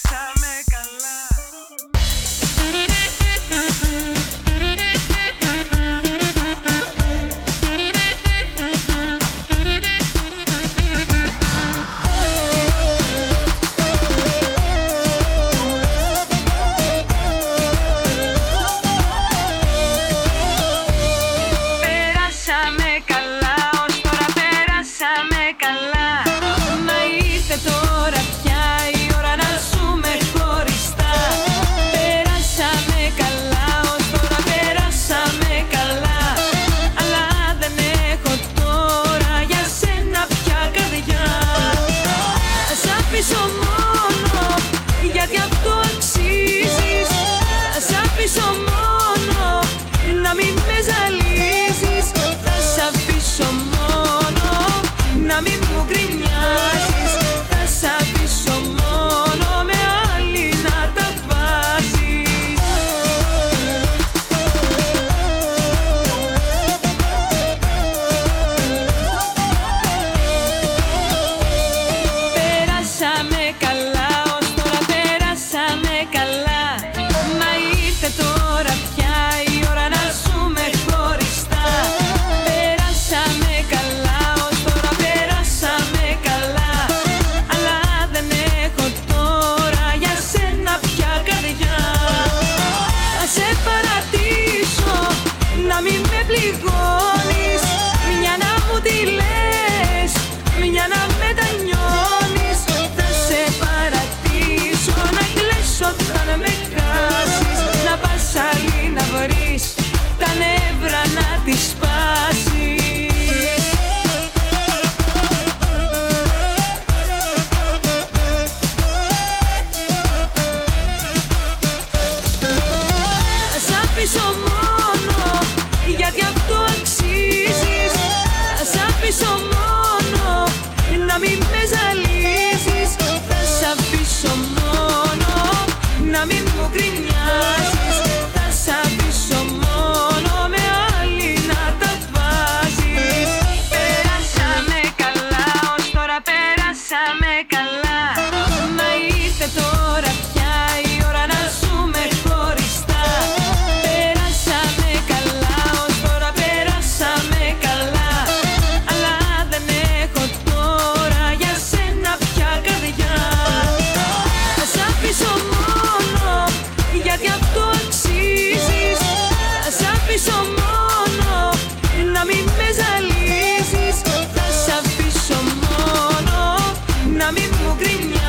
time. grillo